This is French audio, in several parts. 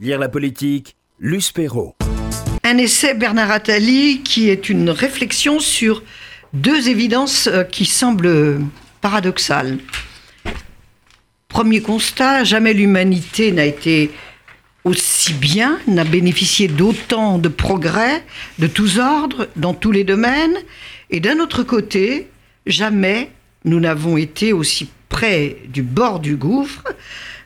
Lire la politique, Luce Perrault. Un essai Bernard Attali qui est une réflexion sur deux évidences euh, qui semblent paradoxales. Premier constat, jamais l'humanité n'a été aussi bien, n'a bénéficié d'autant de progrès de tous ordres, dans tous les domaines. Et d'un autre côté, jamais nous n'avons été aussi près du bord du gouffre.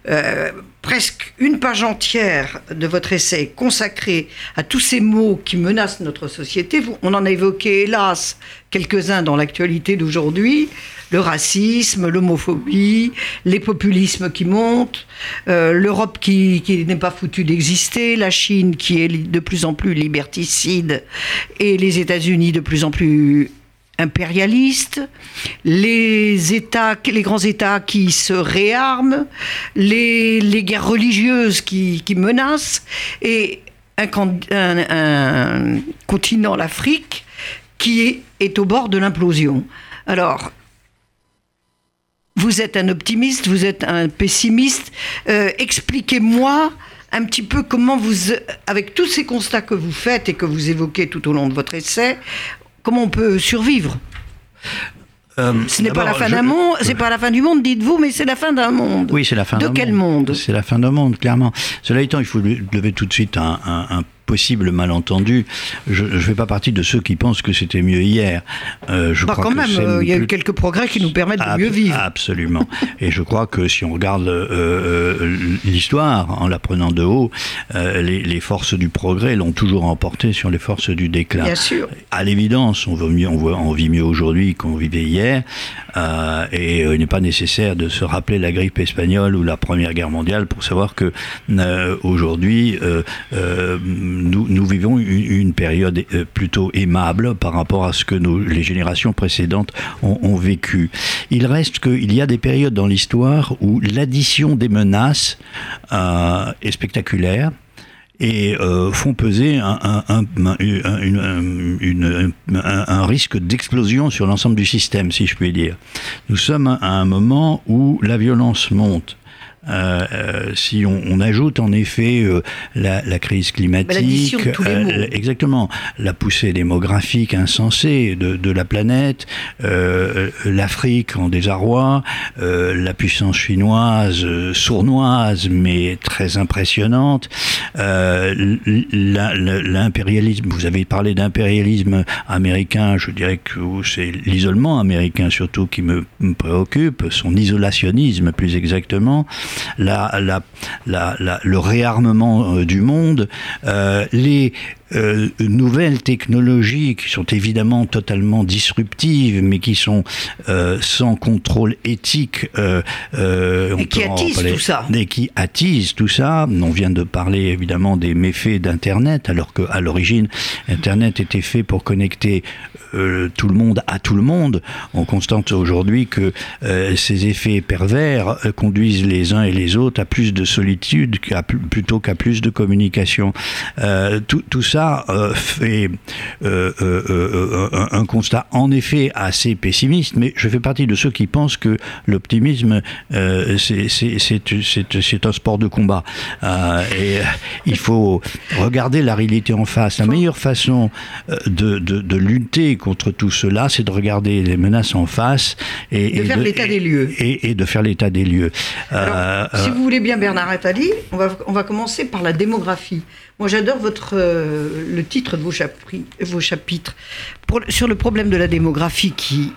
Euh, presque une page entière de votre essai consacrée à tous ces mots qui menacent notre société. On en a évoqué, hélas, quelques-uns dans l'actualité d'aujourd'hui. Le racisme, l'homophobie, les populismes qui montent, euh, l'Europe qui, qui n'est pas foutue d'exister, la Chine qui est de plus en plus liberticide et les États-Unis de plus en plus impérialistes, les grands États qui se réarment, les, guerres religieuses qui, menacent, et un, continent, l'Afrique, qui est, est, au bord de l'implosion. Alors, vous êtes un optimiste, vous êtes un pessimiste. Euh, Expliquez-moi un petit peu comment vous, avec tous ces constats que vous faites et que vous évoquez tout au long de votre essai, comment on peut survivre euh, ce n'est pas la fin d'un monde, c'est pas la fin du monde, dites-vous, mais c'est la fin d'un monde. Oui, c'est la fin. De quel monde C'est la fin d'un monde, clairement. Cela étant, il faut lever tout de suite un, un, un possible malentendu. Je ne fais pas partie de ceux qui pensent que c'était mieux hier. Euh, je bah crois quand même, euh, il y a eu quelques progrès qui nous permettent de mieux vivre. Absolument. Et je crois que si on regarde euh, euh l'histoire en la prenant de haut, les, les, forces du progrès l'ont toujours emporté sur les forces du déclin. Bien sûr. À l'évidence, on, on, on vit mieux aujourd'hui qu'on vivait hier. et il n'est pas nécessaire de se rappeler la grippe espagnole ou la Première Guerre mondiale pour savoir que aujourd'hui, nous, vivons une, période euh, plutôt aimable par rapport à ce que les générations précédentes ont, vécu. Il reste qu'il y a des périodes dans l'histoire où l'addition des menaces euh, est spectaculaire et euh, font peser un risque d'explosion sur l'ensemble du système, si je puis dire. Nous sommes à un moment où la violence monte. Euh, euh, si on, on, ajoute en effet euh, la, la, crise climatique, euh, exactement, la poussée démographique insensée de, de la planète, l'Afrique en désarroi, la puissance chinoise sournoise mais très impressionnante, l'impérialisme, vous avez parlé d'impérialisme américain, je dirais que c'est l'isolement américain surtout qui me, me préoccupe, son isolationnisme plus exactement la, la, la, le réarmement euh, du monde, euh, les euh, nouvelles technologies qui sont évidemment totalement disruptives, mais qui sont euh, sans contrôle éthique. Euh, euh et qui attisent tout ça. Et qui attisent tout ça. On vient de parler évidemment des méfaits d'Internet, alors qu'à l'origine, Internet était fait pour connecter euh, tout le monde à tout le monde. On constate aujourd'hui que euh, ces effets pervers conduisent les uns et les autres à plus de solitude qu plutôt qu'à plus de communication. tout, tout ça euh, fait euh, euh, un, un, constat en effet assez pessimiste, mais je fais partie de ceux qui pensent que l'optimisme c'est un sport de combat et il faut regarder la réalité en face. La meilleure façon de, de, de lutter contre tout cela, c'est de regarder les menaces en face et, de et faire l'état des lieux et, et, de faire l'état des lieux. Alors, si vous voulez bien, Bernard Attali, on va, on va commencer par la démographie. Moi, j'adore votre le titre de vos, vos chapitres pour, sur le problème de la démographie qui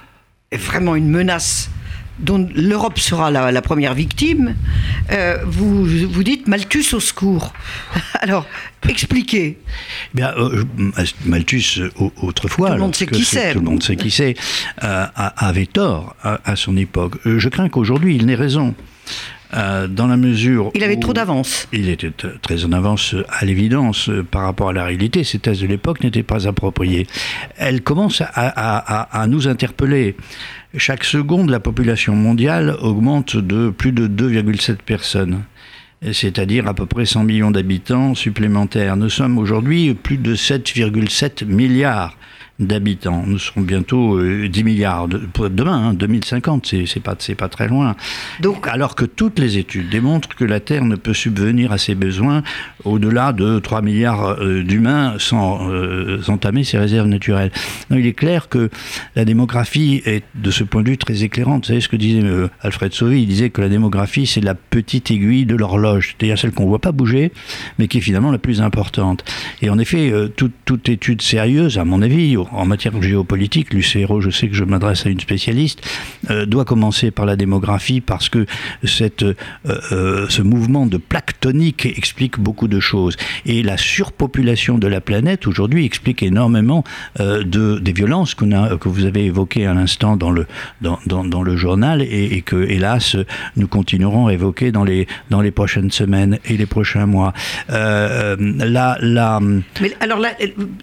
est vraiment une menace dont l'Europe sera la, la, première victime, euh, vous, vous dites Malthus au secours. Alors, expliquez. Bien, euh, Malthus, autrefois, tout le monde sait qui c'est. Tout le monde sait qui c'est, euh, avait tort à, à son époque. Je crains qu'aujourd'hui, il n'ait raison. Euh, dans la mesure il avait trop d'avance. Il était très en avance à l'évidence par rapport à la réalité. Ces thèses de l'époque n'étaient pas appropriées. Elles commencent à, à, à, nous interpeller. Chaque seconde, la population mondiale augmente de plus de 2,7 personnes c'est-à-dire à peu près 100 millions d'habitants supplémentaires. Nous sommes aujourd'hui plus de 7,7 milliards d'habitants. Nous serons bientôt 10 milliards de, demain, 2050, hein, c'est pas, pas très loin. Donc, Alors que toutes les études démontrent que la Terre ne peut subvenir à ses besoins au-delà de 3 milliards d'humains sans entamer ses réserves naturelles. il est clair que la démographie est de ce point de vue très éclairante. Vous savez ce que disait Alfred Sauvy? Il disait que la démographie, c'est la petite aiguille de l'horloge, c'est-à-dire celle qu'on ne voit pas bouger, mais qui est finalement la plus importante. Et en effet, euh, toute, étude sérieuse, à mon avis, en matière géopolitique, Lucero, je sais que je m'adresse à une spécialiste, euh, doit commencer par la démographie parce que cette, euh, ce mouvement de plaque explique beaucoup de choses. Et la surpopulation de la planète aujourd'hui explique énormément de, des violences que vous avez évoquées à l'instant dans le, dans, dans, le journal et, que, hélas, nous continuerons à évoquer dans les, dans les prochaines semaines et les prochains mois. Euh, la, la... Mais alors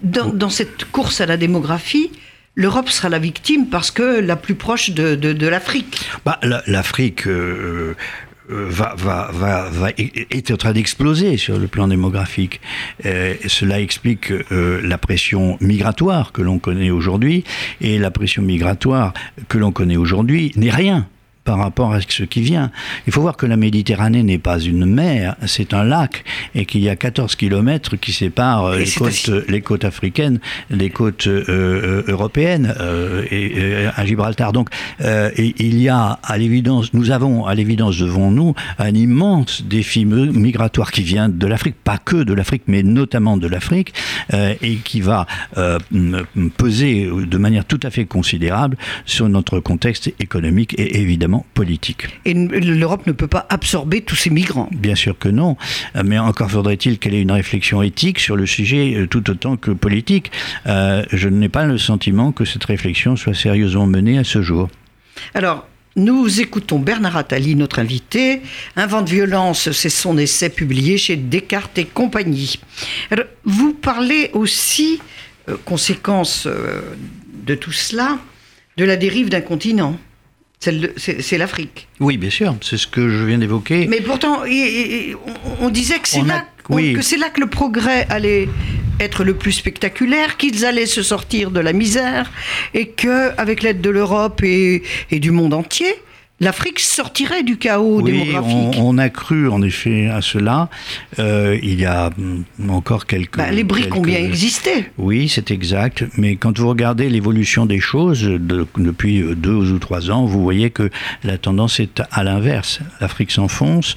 dans, dans, cette course à la démographie, l'Europe sera la victime parce que la plus proche de, l'Afrique. Bah, L'Afrique. Euh, euh, va, va, en train d'exploser sur le plan démographique. cela explique la pression migratoire que l'on connaît aujourd'hui, et la pression migratoire que l'on connaît aujourd'hui n'est rien par rapport à ce qui vient. Il faut voir que la Méditerranée n'est pas une mer, c'est un lac, et qu'il y a 14 kilomètres qui séparent les côtes, les côtes, africaines des côtes euh, euh, européennes euh, et, à Gibraltar. Donc, il y a à l'évidence, nous avons à l'évidence devant nous un immense défi migratoire qui vient de l'Afrique, pas que de l'Afrique, mais notamment de l'Afrique, et qui va peser de manière tout à fait considérable sur notre contexte économique et évidemment politique. Et l'Europe ne peut pas absorber tous ces migrants Bien sûr que non, mais encore faudrait-il qu'elle ait une réflexion éthique sur le sujet euh, tout autant que politique. Euh, je n'ai pas le sentiment que cette réflexion soit sérieusement menée à ce jour. Alors, nous écoutons Bernard Attali, notre invité. Un vent de violence, c'est son essai publié chez Descartes et compagnie. vous parlez aussi, euh, conséquence de tout cela, de la dérive d'un continent. C'est l'Afrique. Oui, bien sûr, c'est ce que je viens d'évoquer. Mais pourtant, on disait que c'est là, que là que le progrès allait être le plus spectaculaire, qu'ils allaient se sortir de la misère, et que, avec l'aide de l'Europe et, du monde entier, l'Afrique sortirait du chaos démographique. On, a cru en effet à cela. Euh, il y a mm, encore quelques. Bah, les briques ont bien existé. Oui, c'est exact. Mais quand vous regardez l'évolution des choses depuis deux ou trois ans, vous voyez que la tendance est à l'inverse. L'Afrique s'enfonce.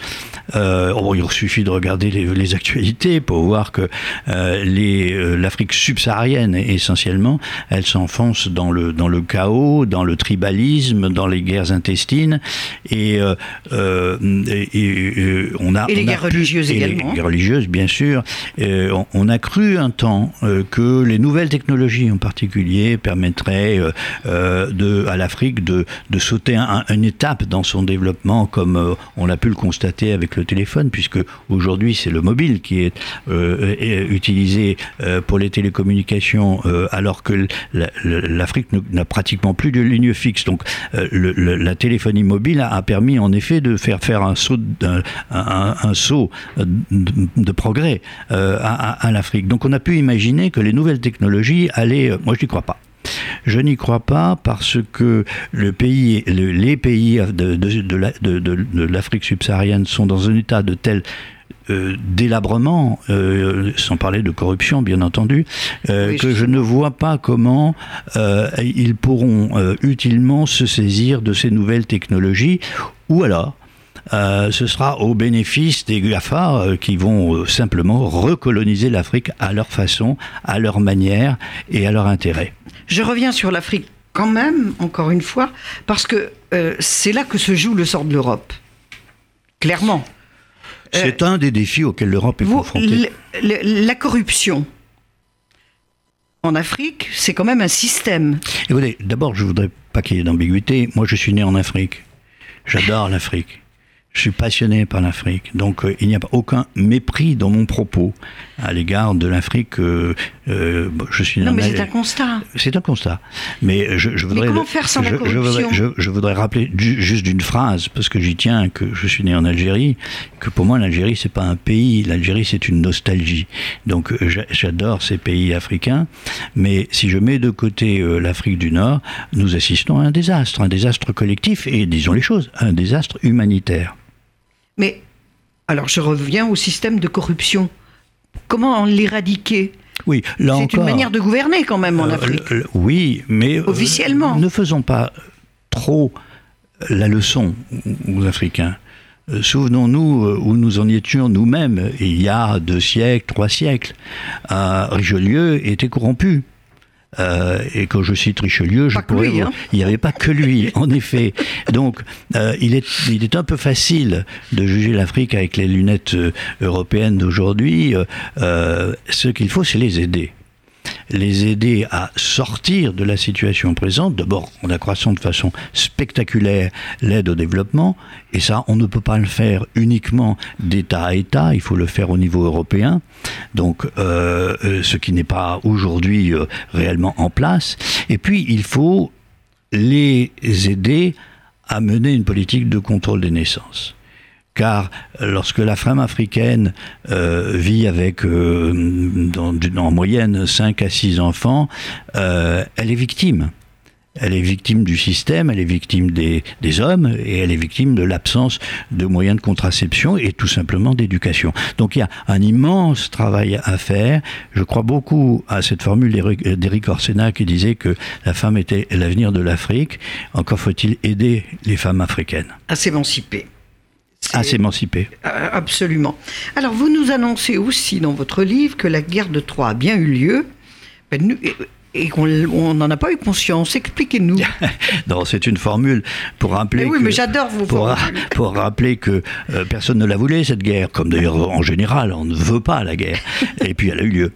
Euh, oh, il suffit de regarder les, actualités pour voir que euh, l'Afrique subsaharienne, essentiellement, elle s'enfonce dans le, dans le chaos, dans le tribalisme, dans les guerres intestines et, euh, euh, euh, on a et les guerres religieuses également. Les guerres religieuses, bien sûr. On, a cru un temps que les nouvelles technologies, en particulier, permettraient de, à l'Afrique de, de sauter une étape dans son développement, comme on l'a pu le constater avec le téléphone, puisque aujourd'hui c'est le mobile qui est utilisé pour les télécommunications, alors que l'Afrique n'a pratiquement plus de ligne fixe. Donc la téléphonie mobile a, permis en effet de faire faire un saut, un, saut de, progrès euh, à, l'Afrique. Donc on a pu imaginer que les nouvelles technologies allaient... Euh, moi je n'y crois pas. Je n'y crois pas parce que les pays de, de l'Afrique subsaharienne sont dans un état de tel euh, délabrement, euh, sans parler de corruption bien entendu, euh, que je ne vois pas comment ils pourront utilement se saisir de ces nouvelles technologies, ou alors ce sera au bénéfice des GAFA qui vont simplement recoloniser l'Afrique à leur façon, à leur manière et à leur intérêt. Je reviens sur l'Afrique quand même, encore une fois, parce que c'est là que se joue le sort de l'Europe. Clairement. C'est un des défis auxquels l'Europe est confrontée. la corruption en Afrique, c'est quand même un système. Écoutez, d'abord, je voudrais pas qu'il y ait d'ambiguïté. Moi, je suis né en Afrique. J'adore l'Afrique. Je suis passionné par l'Afrique. Donc, euh, il n'y a aucun mépris dans mon propos à l'égard de l'Afrique. Euh, Euh, je suis Non, mais c'est un constat. c'est un constat. Mais je, je voudrais. comment faire sans la je, je voudrais, corruption je- je voudrais rappeler du- juste d'une phrase, parce que j'y tiens, que je suis né en Algérie, que pour moi l'Algérie c'est pas un pays, l'Algérie c'est une nostalgie. Donc euh, j'a- j'adore ces pays africains, mais si je mets de côté euh, l'Afrique du Nord, nous assistons à un désastre, un désastre collectif et disons les choses, un désastre humanitaire. Mais alors je reviens au système de corruption. Comment l'éradiquer? Oui, là C'est une manière de gouverner quand même en Euh, Afrique. le- oui, mais euh, Officiellement. ne faisons pas trop la leçon aux Africains. Euh, Souvenons-nous euh, où nous en étions nous-mêmes il y a deux siècles, trois siècles. Euh, Richelieu était corrompu. Euh, et quand je cite Richelieu, je pourrais lui, hein. il n'y avait pas que lui, en effet. Donc, euh, il, est, il est un peu facile de juger l'Afrique avec les lunettes euh, européennes d'aujourd'hui. Euh, euh, ce qu'il faut, c'est les aider les aider à sortir de la situation présente, d'abord en accroissant de façon spectaculaire l'aide au développement, et ça, on ne peut pas le faire uniquement d'État à État, il faut le faire au niveau européen, donc euh, euh, ce qui n'est pas aujourd'hui euh, réellement en place, et puis il faut les aider à mener une politique de contrôle des naissances car lorsque la femme africaine euh, vit avec euh, en moyenne 5 à 6 enfants, euh, elle est victime. Elle est victime du système, elle est victime des, des hommes et elle est victime de l'absence de moyens de contraception et tout simplement d'éducation. Donc il y a un immense travail à faire. Je crois beaucoup à cette formule d'Éric- d'Éric Orsena qui disait que la femme était l'avenir de l'Afrique. Encore faut-il aider les femmes africaines À s'émanciper. À s'émanciper. Euh, Absolument. Alors, vous nous annoncez aussi dans votre livre que la guerre de Troie a bien eu lieu ben, nous- et, qu'on on n'en a pas eu conscience. Expliquez-nous. Non, c'est une formule pour rappeler. Mais oui, que- mais j'adore vos pour, formules. pour rappeler que euh, personne ne la voulait cette guerre, comme d'ailleurs en général, on ne veut pas la guerre. Et puis elle a eu lieu.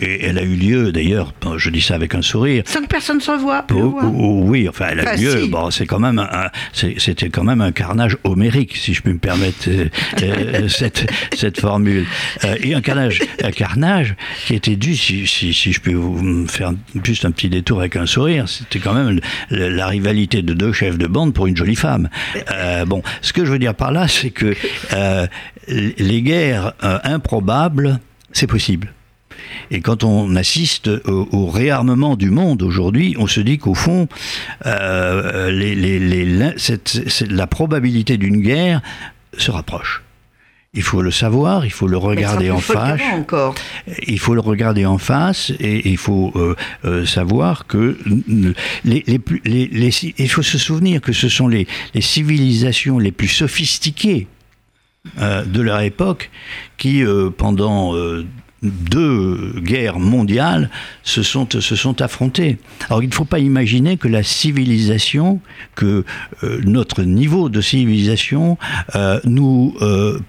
Et elle a eu lieu, d'ailleurs, je dis ça avec un sourire. Sans que personne se voit. peut le Oh, oh, oh, oui, enfin, elle a Enfin, eu lieu. si. Bon, c'est quand même c'était quand même un carnage homérique, si je puis me permettre euh, euh, cette, cette formule. Euh, et un carnage, un carnage qui était dû, si, si, si je peux vous faire juste un petit détour avec un sourire, c'était quand même la rivalité de deux chefs de bande pour une jolie femme. Euh, bon, ce que je veux dire par là, c'est que euh, les guerres euh, improbables, c'est possible. Et quand on assiste au, au réarmement du monde aujourd'hui, on se dit qu'au fond, euh, les- les- les- l'in- cette- cette- la probabilité d'une guerre se rapproche. Il faut le savoir, il faut le regarder en face. encore. Il faut le regarder en face et il faut euh, euh, savoir que les, les il faut se souvenir que ce sont les, civilisations les plus sophistiquées euh, de leur époque qui, pendant deux guerres mondiales, se sont, se sont affrontées. Alors il ne faut pas imaginer que la civilisation, que euh, notre niveau de civilisation euh, nous euh,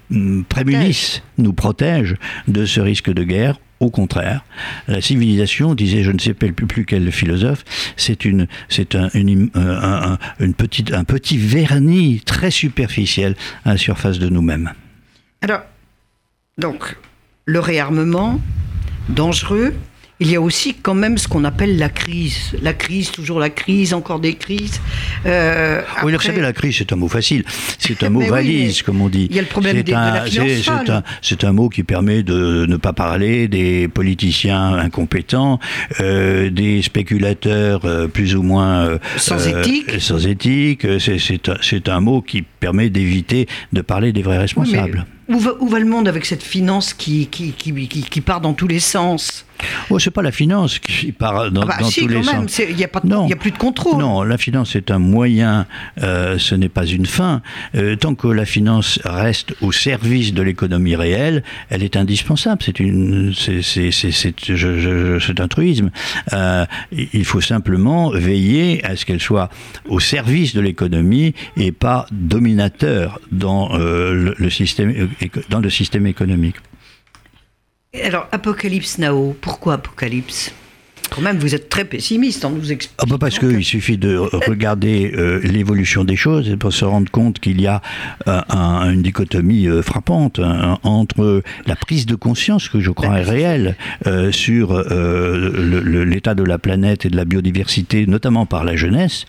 prémunisse, nous protège de ce risque de guerre. Au contraire, la civilisation, disait je ne sais plus, plus quel philosophe, c'est une, c'est un, une, im- un- un- une petite, un petit vernis très superficiel à la surface de nous-mêmes. Alors, donc, le réarmement, dangereux. Il y a aussi quand même ce qu'on appelle la crise. La crise, toujours la crise, encore des crises. Euh, Oui, vous savez, la crise, c'est un mot facile. C'est un mot oui, valise, comme on dit. il y a le problème des- de un- la finance c'est- un, mot qui permet de ne pas parler des politiciens incompétents, euh, des spéculateurs euh, plus ou moins... Sans éthique. Sans éthique. C'est- un, mot qui permet d'éviter de parler des vrais Oui, responsables. Où, va, où va le monde avec cette finance qui, qui, part dans tous les sens? Oh, c'est pas la finance qui part dans, Ah bah dans si, tous les même, sens. il n'y a, pas de- Non. il y a plus de contrôle. Non, la finance est un moyen, euh, ce n'est pas une fin. Euh, tant que la finance reste au service de l'économie réelle, elle est indispensable. C'est une, un truisme. Euh, il faut simplement veiller à ce qu'elle soit au service de l'économie et pas dominateur dans le, le système, dans le système économique. Alors, Apocalypse Now, pourquoi Apocalypse? Quand même, vous êtes très pessimiste en nous Ah expliquant. bah parce que- qu'il suffit de regarder euh, l'évolution des choses et pour se rendre compte qu'il y a euh, un- une dichotomie euh, frappante hein, entre la prise de conscience, que je crois est réelle, euh, sur euh, l'état de la planète et de la biodiversité, notamment par la jeunesse,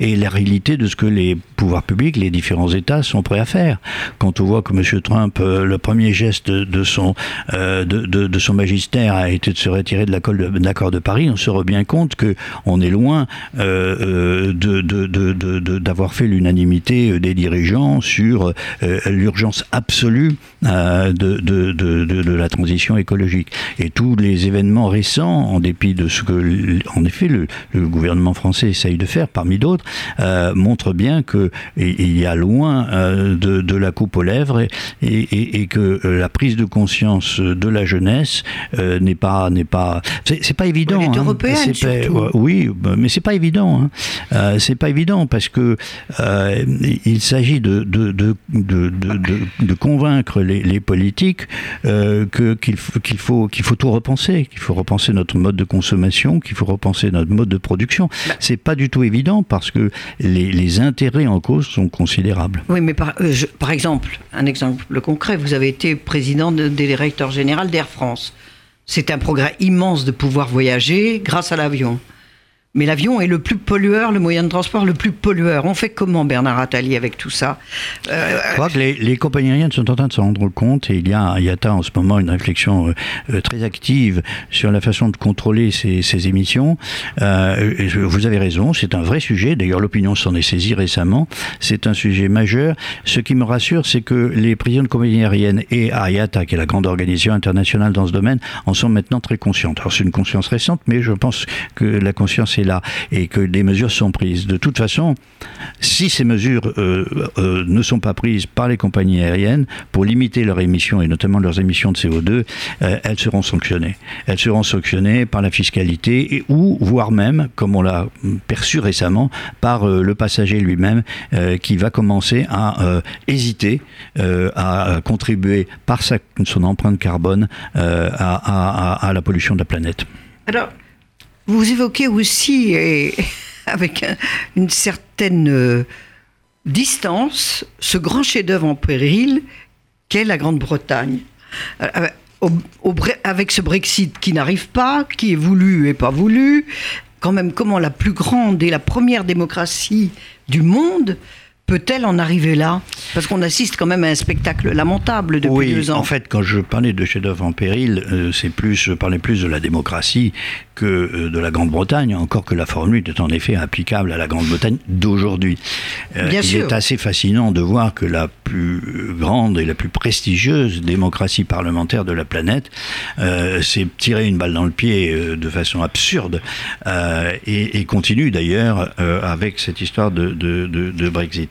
et la réalité de ce que les pouvoirs publics, les différents États sont prêts à faire. Quand on voit que M. Trump, euh, le premier geste de son, euh, de, de- de son magistère a été de se retirer de l'accord de, de On se rend bien compte que on est loin euh, euh, de- d'avoir fait l'unanimité des dirigeants sur euh, l'urgence absolue euh, de, la transition écologique. Et tous les événements récents, en dépit de ce que, en effet, le, gouvernement français essaye de faire, parmi d'autres, montrent bien que il y a loin de, la coupe aux lèvres et, que la prise de conscience de la jeunesse n'est pas n'est pas c'est pas évident. Hein. européenne, pas- oui, bah, mais c'est pas évident. Hein. Euh, c'est pas évident parce que euh, il s'agit de de, de, de, de, convaincre les, les politiques euh, que qu'il faut qu'il faut qu'il faut tout repenser, qu'il faut repenser notre mode de consommation, qu'il faut repenser notre mode de production. C'est pas du tout évident parce que les, les intérêts en cause sont considérables. Oui, mais par, euh, je- par exemple, un exemple concret, vous avez été président de- des directeurs général d'Air France. C'est un progrès immense de pouvoir voyager grâce à l'avion. Mais l'avion est le plus pollueur, le moyen de transport le plus pollueur. On fait comment, Bernard Attali, avec tout ça Euh, Je crois que les, compagnies aériennes sont en train de s'en rendre compte et il y a à IATA en ce moment une réflexion euh, euh, très active sur la façon de contrôler ces, émissions. Vous avez raison, c'est un vrai sujet. D'ailleurs, l'opinion s'en est saisie récemment. C'est un sujet majeur. Ce qui me rassure, c'est que les présidents de compagnies aériennes et IATA, qui est la grande organisation internationale dans ce domaine, en sont maintenant très conscientes. Alors, c'est une conscience récente, mais je pense que la conscience est et que des mesures sont prises. De toute façon, si ces mesures euh, euh, ne sont pas prises par les compagnies aériennes pour limiter leurs émissions et notamment leurs émissions de CO2, euh, elles seront sanctionnées. Elles seront sanctionnées par la fiscalité ou voire même, comme on l'a perçu récemment, par le passager lui-même qui va commencer à hésiter à contribuer par sa, son empreinte carbone à- à la pollution de la planète. Alors, vous évoquez aussi, avec un- une certaine euh, distance, ce grand chef-d'œuvre en péril qu'est la Grande-Bretagne. Euh, euh, avec ce Brexit qui n'arrive pas, qui est voulu et pas voulu, quand même, comment la plus grande et la première démocratie du monde peut-elle en arriver là? Parce qu'on assiste quand même à un spectacle lamentable depuis oui, deux ans. en fait, quand je parlais de chef-d'œuvre en péril, euh, c'est plus, je parlais plus de la démocratie que euh, de la Grande-Bretagne, encore que la formule est en effet applicable à la Grande-Bretagne d'aujourd'hui. Euh, il sûr. est assez fascinant de voir que la plus grande et la plus prestigieuse démocratie parlementaire de la planète euh, s'est tiré une balle dans le pied de façon absurde et, et continue d'ailleurs avec cette histoire de, de- de- de Brexit.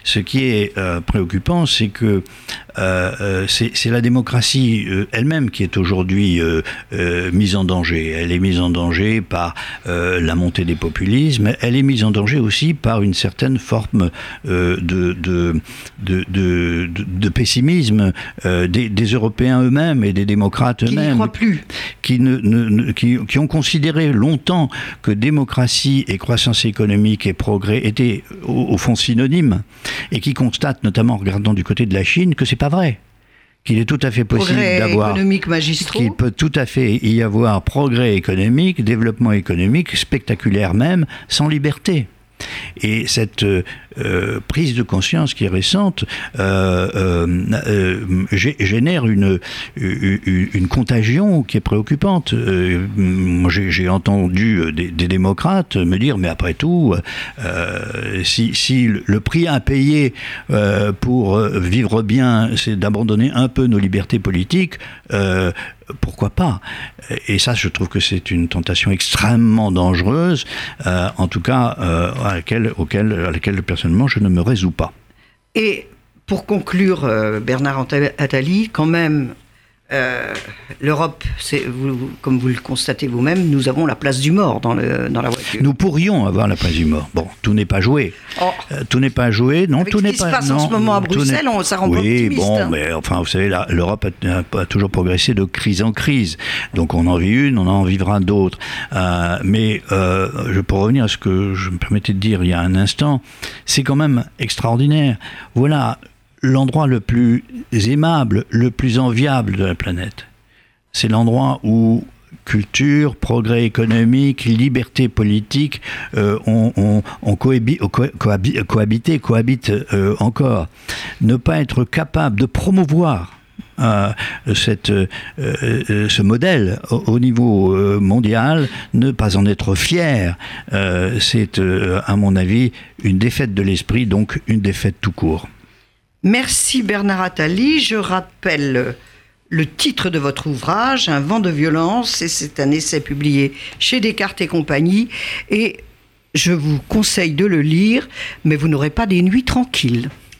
Ce qui est euh, préoccupant, c'est que euh, euh, c'est la démocratie elle-même qui est aujourd'hui mise en danger. Elle est mise en danger par la montée des populismes. Elle est mise en danger aussi par une certaine forme de, de, de, de, pessimisme des, des Européens eux-mêmes et des démocrates qui n'y eux-mêmes croit plus. qui, ne, ne- ne- qui, qui ont considéré longtemps que démocratie et croissance économique et progrès étaient au, au fond synonymes, et qui constatent, notamment en regardant du côté de la Chine, que c'est pas vrai. Qu'il est tout à fait possible d'avoir qu'il peut tout à fait y avoir progrès économique, développement économique, spectaculaire même, sans liberté. Et cette euh, euh, prise de conscience qui est récente euh, gé- génère une, une, contagion qui est préoccupante. J'ai entendu des, démocrates me dire, mais après tout, si, le- prix à payer pour vivre bien, c'est d'abandonner un peu nos libertés politiques, pourquoi pas? Et ça, je trouve que c'est une tentation extrêmement dangereuse, euh, en tout cas euh, à, laquelle, auquel, à laquelle personnellement je ne me résous pas. Et pour conclure, euh, Bernard Attali, quand même, euh, l'Europe, vous- comme vous le constatez vous-même, nous avons la place du mort dans, le, dans la voiture. Nous pourrions avoir la place du mort. Bon, tout n'est pas joué. Oh, Euh, tout n'est pas joué, non, Avec tout ce n'est qui se pas. passe en ce moment à Bruxelles, on- ça rend pas Oui, optimiste, bon, hein. mais enfin, vous savez, l'Europe a, a toujours progressé de crise en crise. Donc, on en vit une, on en vivra d'autres. Euh, mais je, pour revenir à ce que je me permettais de dire il y a un instant, c'est quand même extraordinaire. Voilà l'endroit le plus aimable, le plus enviable de la planète. C'est l'endroit où culture, progrès économique, liberté politique euh, ont, co- cohabi- cohabité, cohabitent euh, encore. Ne pas être capable de promouvoir euh, euh, euh, ce modèle au, au niveau euh, mondial, ne pas en être fier, euh, c'est euh, à mon avis une défaite de l'esprit, donc une défaite tout court. Merci Bernard Attali. Je rappelle le titre de votre ouvrage, Un vent de violence, et c'est un essai publié chez Descartes et compagnie. Et je vous conseille de le lire, mais vous n'aurez pas des nuits tranquilles.